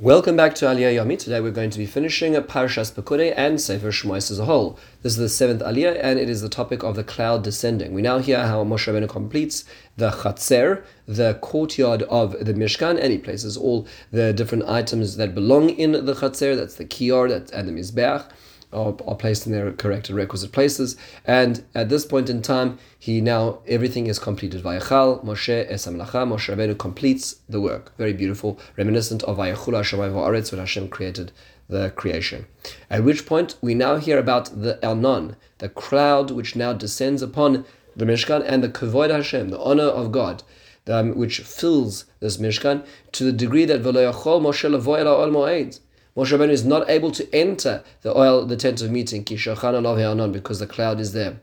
Welcome back to Aliyah Yomi. Today we're going to be finishing a Parashas Pekudei and Sefer Shmois as a whole. This is the seventh Aliyah and it is the topic of the cloud descending. We now hear how Moshe Rabbeinu completes the Chatzer, the courtyard of the Mishkan, and he places all the different items that belong in the Chatzer, that's the Kiyar and the Mizbeach are, are placed in their correct and requisite places. And at this point in time, he now everything is completed. Vayachal Moshe Esamlacha Moshe Rabbeinu completes the work. Very beautiful, reminiscent of Vayachul Hashemayim Va'aretz when Hashem created the creation. At which point we now hear about the Elnon, the cloud which now descends upon the Mishkan and the Kavod Hashem, the honor of God. Um, which fills this Mishkan to the degree that Moshe Moshe Rabbeinu is not able to enter the oil, the tent of meeting, because the cloud is there.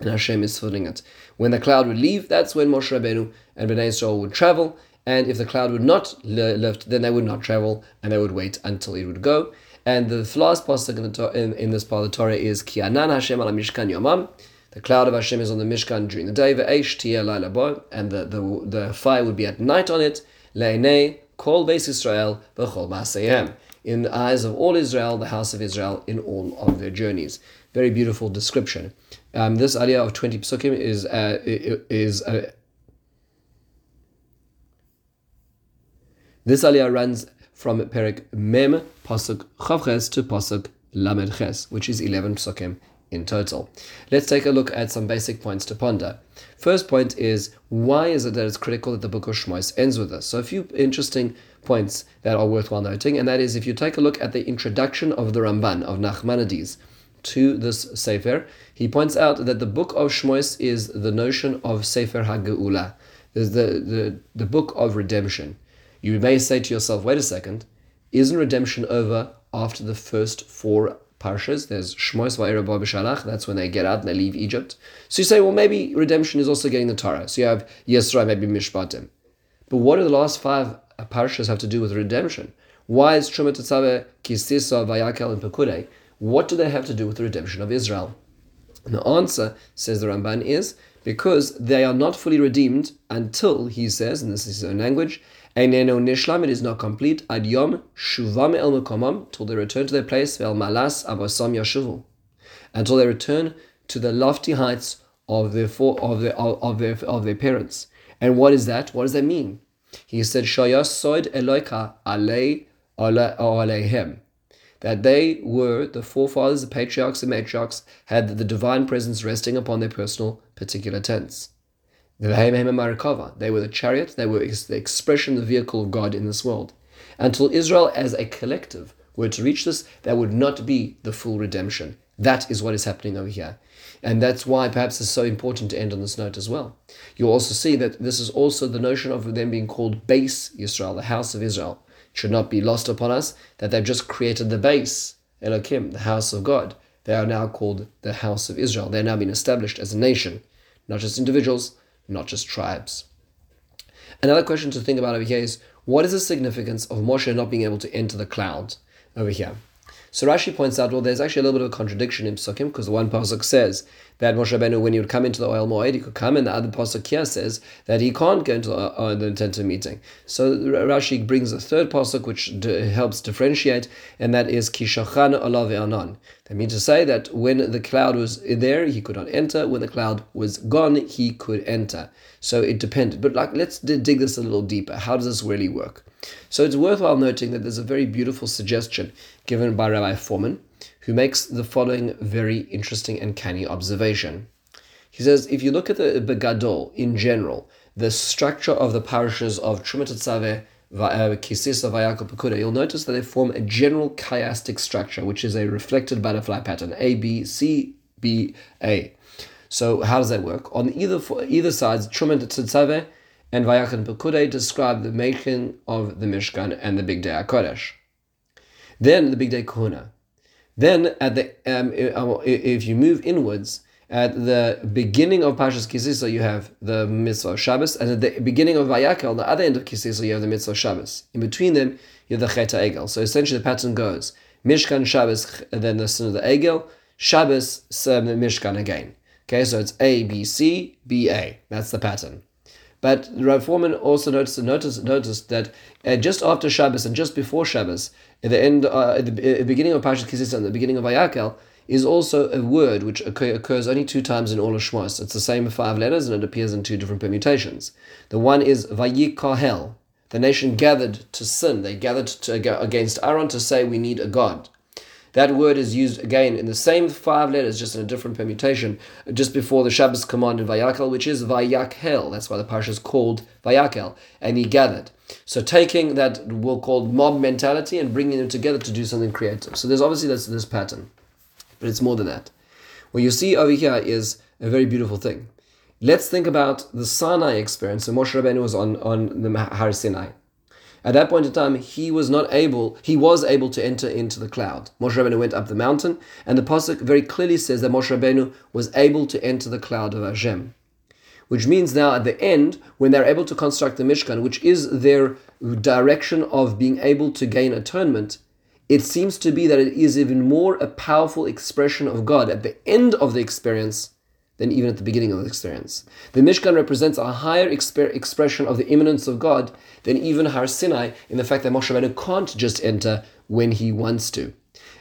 And Hashem is filling it. When the cloud would leave, that's when Moshe Rabbeinu and Bnei Israel would travel. And if the cloud would not lift, then they would not travel, and they would wait until it would go. And the last pasuk in, in, in, this part of the Torah is Ki anan Hashem al Mishkan Yomam. The cloud of Hashem is on the Mishkan during the day, and the, the, the fire would be at night on it. Le'enei kol beis Israel b'chol ma'aseihem in the eyes of all Israel, the house of Israel, in all of their journeys. Very beautiful description. Um, this aliyah of 20 psukim is, uh, is uh, this aliyah runs from Perik Mem, Pasuk Chaf Ches to Pasuk Lamed Ches, which is 11 psukim in total. Let's take a look at some basic points to ponder. First point is why is it that it's critical that the book of Shmois ends with this? So a few interesting points that are worthwhile noting, and that is if you take a look at the introduction of the Ramban of Nachmanides to this Sefer, he points out that the book of Shmois is the notion of Sefer HaGeula, the, the, the book of redemption. You may say to yourself, wait a second, isn't redemption over after the first four parshas. There's Shmois Va'era B'Shalach, that's when they get out and they leave Egypt. So you say, well, maybe redemption is also getting the Torah. So you have Yisra, maybe Mishpatim. But what do the last five parshas have to do with redemption? Why is Truma Tetzaveh, Kisisa, Vayakel, and Pekudei? What do they have to do with the redemption of Israel? And the answer, says the Ramban, is because they are not fully redeemed until, he says, and this is his own language, Eineno nishlam, it is not complete, ad yom shuvam el mekomam, till they return to their place, vel malas avosam yashuvu, until they return to the lofty heights of their, of their, of their, of their parents. And what is that? What does that mean? He said, Shayas soid eloika alei aleihem. That they were, the forefathers, the patriarchs and matriarchs, had the divine presence resting upon their personal particular tents. They were the chariot, they were the expression, the vehicle of God in this world. Until Israel as a collective were to reach this, that would not be the full redemption. That is what is happening over here. And that's why perhaps it's so important to end on this note as well. You'll also see that this is also the notion of them being called beis Israel, the house of Israel. It should not be lost upon us that they've just created the base, Elohim, the house of God. They are now called the house of Israel. They're now being established as a nation, not just individuals, not just tribes. Another question to think about over here is what is the significance of Moshe not being able to enter the cloud over here? So Rashi points out, well, there's actually a little bit of a contradiction in Psukim because the one pasuk says that Moshe Rabbeinu, when he would come into the oil Moed, he could come, and the other pasuk here says that he can't go into the, uh, the tent of meeting. So Rashi brings a third pasuk which d- helps differentiate, and that is Kishachan Olav Anan. That means to say that when the cloud was there, he could not enter. When the cloud was gone, he could enter. So it depended. But like, let's d- dig this a little deeper. How does this really work? So it's worthwhile noting that there's a very beautiful suggestion given by Rabbi Fohrman, who makes the following very interesting and canny observation. He says, if you look at the Begadol in general, the structure of the parishes of Trumat uh, Kisisa, Vayakov, Pekuda, you'll notice that they form a general chiastic structure, which is a reflected butterfly pattern, A, B, C, B, A. So how does that work? On either either sides, Tzaveh and Vayachan Pekude describe the making of the Mishkan and the Bigdei HaKodesh. Then the Bigdei Kahuna. Then at the um, uh, if you move inwards, at the beginning of Pashas Kisisa, you have the mitzvah of Shabbos, and at the beginning of Vayakel, on the other end of Kisisa, you have the mitzvah of Shabbos. In between them, you have the Cheta Egel. So essentially, the pattern goes Mishkan Shabbos, then the sin of the Egel, Shabbos, the Mishkan again. Okay, so it's A B C B A. That's the pattern. But Rav Fohrman also noticed, noticed, noticed that uh, just after Shabbos and just before Shabbos, at the end, uh, at the beginning of Parashat Ki Sisa and the beginning of Vayakel, is also a word which occur, occurs only two times in all of Shmos. It's the same five letters and it appears in two different permutations. The one is Vayikahel. The nation gathered to sin. They gathered to, against Aaron to say, We need a God. That word is used again in the same five letters, just in a different permutation, just before the Shabbos command in Vayakel, which is Vayakhel. That's why the parsha is called Vayakel. And he gathered. So taking that we'll call mob mentality and bringing them together to do something creative. So there's obviously this, this pattern, but it's more than that. What you see over here is a very beautiful thing. Let's think about the Sinai experience. So Moshe Rabbeinu was on, on the Har Sinai. At that point in time, he was not able, he was able to enter into the cloud. Moshe Rabbeinu went up the mountain, and the Pasuk very clearly says that Moshe Rabbeinu was able to enter the cloud of Hashem. Which means now at the end, when they're able to construct the Mishkan, which is their direction of being able to gain atonement, it seems to be that it is even more a powerful expression of God at the end of the experience than even at the beginning of the experience. The Mishkan represents a higher expression of the immanence of God than even Har Sinai in the fact that Moshe Rabbeinu can't just enter when he wants to.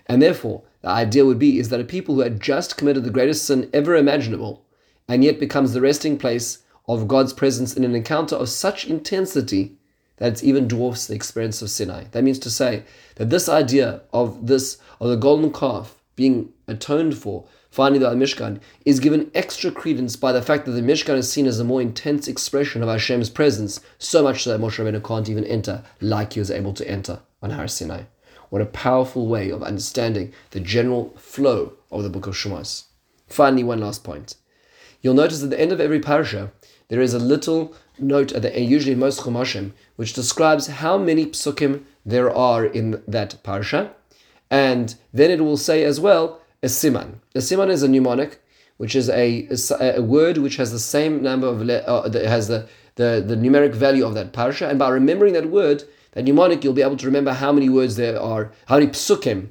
And therefore, the idea would be is that a people who had just committed the greatest sin ever imaginable, and yet becomes the resting place of God's presence in an encounter of such intensity that it even dwarfs the experience of Sinai. That means to say that this idea of this of the golden calf being atoned for Finally, the Mishkan is given extra credence by the fact that the Mishkan is seen as a more intense expression of Hashem's presence, so much so that Moshe Rabbeinu can't even enter like he was able to enter on Har Sinai. What a powerful way of understanding the general flow of the book of Shemos. Finally, one last point. You'll notice at the end of every parasha, there is a little note, at the, end, usually most chumashim, which describes how many psukim there are in that parasha, and then it will say as well a siman. A siman is a mnemonic, which is a, a, a word which has the same number of le- uh, has the, the the numeric value of that parsha, and by remembering that word, that mnemonic, you'll be able to remember how many words there are, how many psukim,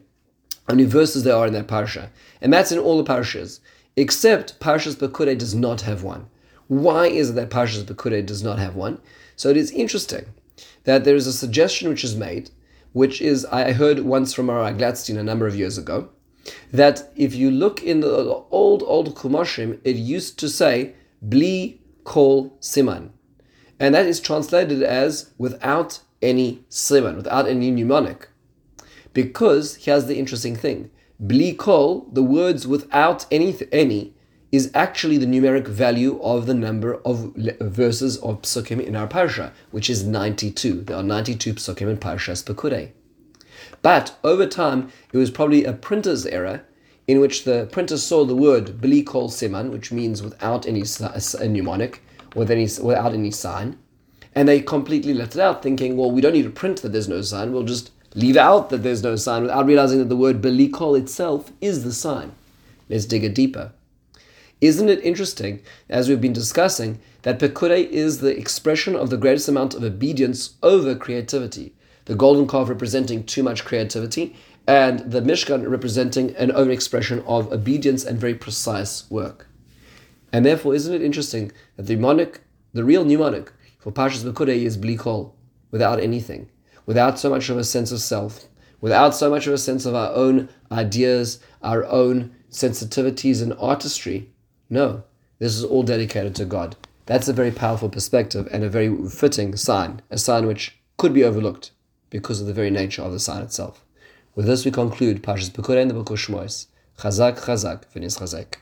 how many verses there are in that parsha, and that's in all the parshas, except Parshas Pekudei does not have one. Why is it that Parshas Pekudei does not have one? So it is interesting that there is a suggestion which is made, which is I heard once from our Gladstein a number of years ago, that if you look in the old, old Chumashim, it used to say, Bli kol siman. And that is translated as without any siman, without any mnemonic. Because here's the interesting thing. Bli kol, the words without any, any, is actually the numeric value of the number of verses of psukim in our parsha, which is 92. There are 92 psukim in Parshas Pekudei. But over time, it was probably a printer's error in which the printer saw the word Bli Kol Siman, which means without any a mnemonic, with any, without any sign, and they completely left it out, thinking, well, we don't need to print that there's no sign, we'll just leave out that there's no sign without realizing that the word Bli Kol itself is the sign. Let's dig it deeper. Isn't it interesting, as we've been discussing, that Pekudei is the expression of the greatest amount of obedience over creativity? The golden calf representing too much creativity, and the Mishkan representing an overexpression of obedience and very precise work. And therefore, isn't it interesting that the mnemonic, the real mnemonic for Pashas Pekudei is Blikol, without anything, without so much of a sense of self, without so much of a sense of our own ideas, our own sensitivities and artistry. No, this is all dedicated to God. That's a very powerful perspective and a very fitting sign, a sign which could be overlooked because of the very nature of the sign itself. With this, we conclude Pashas Pekudei in the book of Shmois. Chazak, Chazak, V'nis Chazak.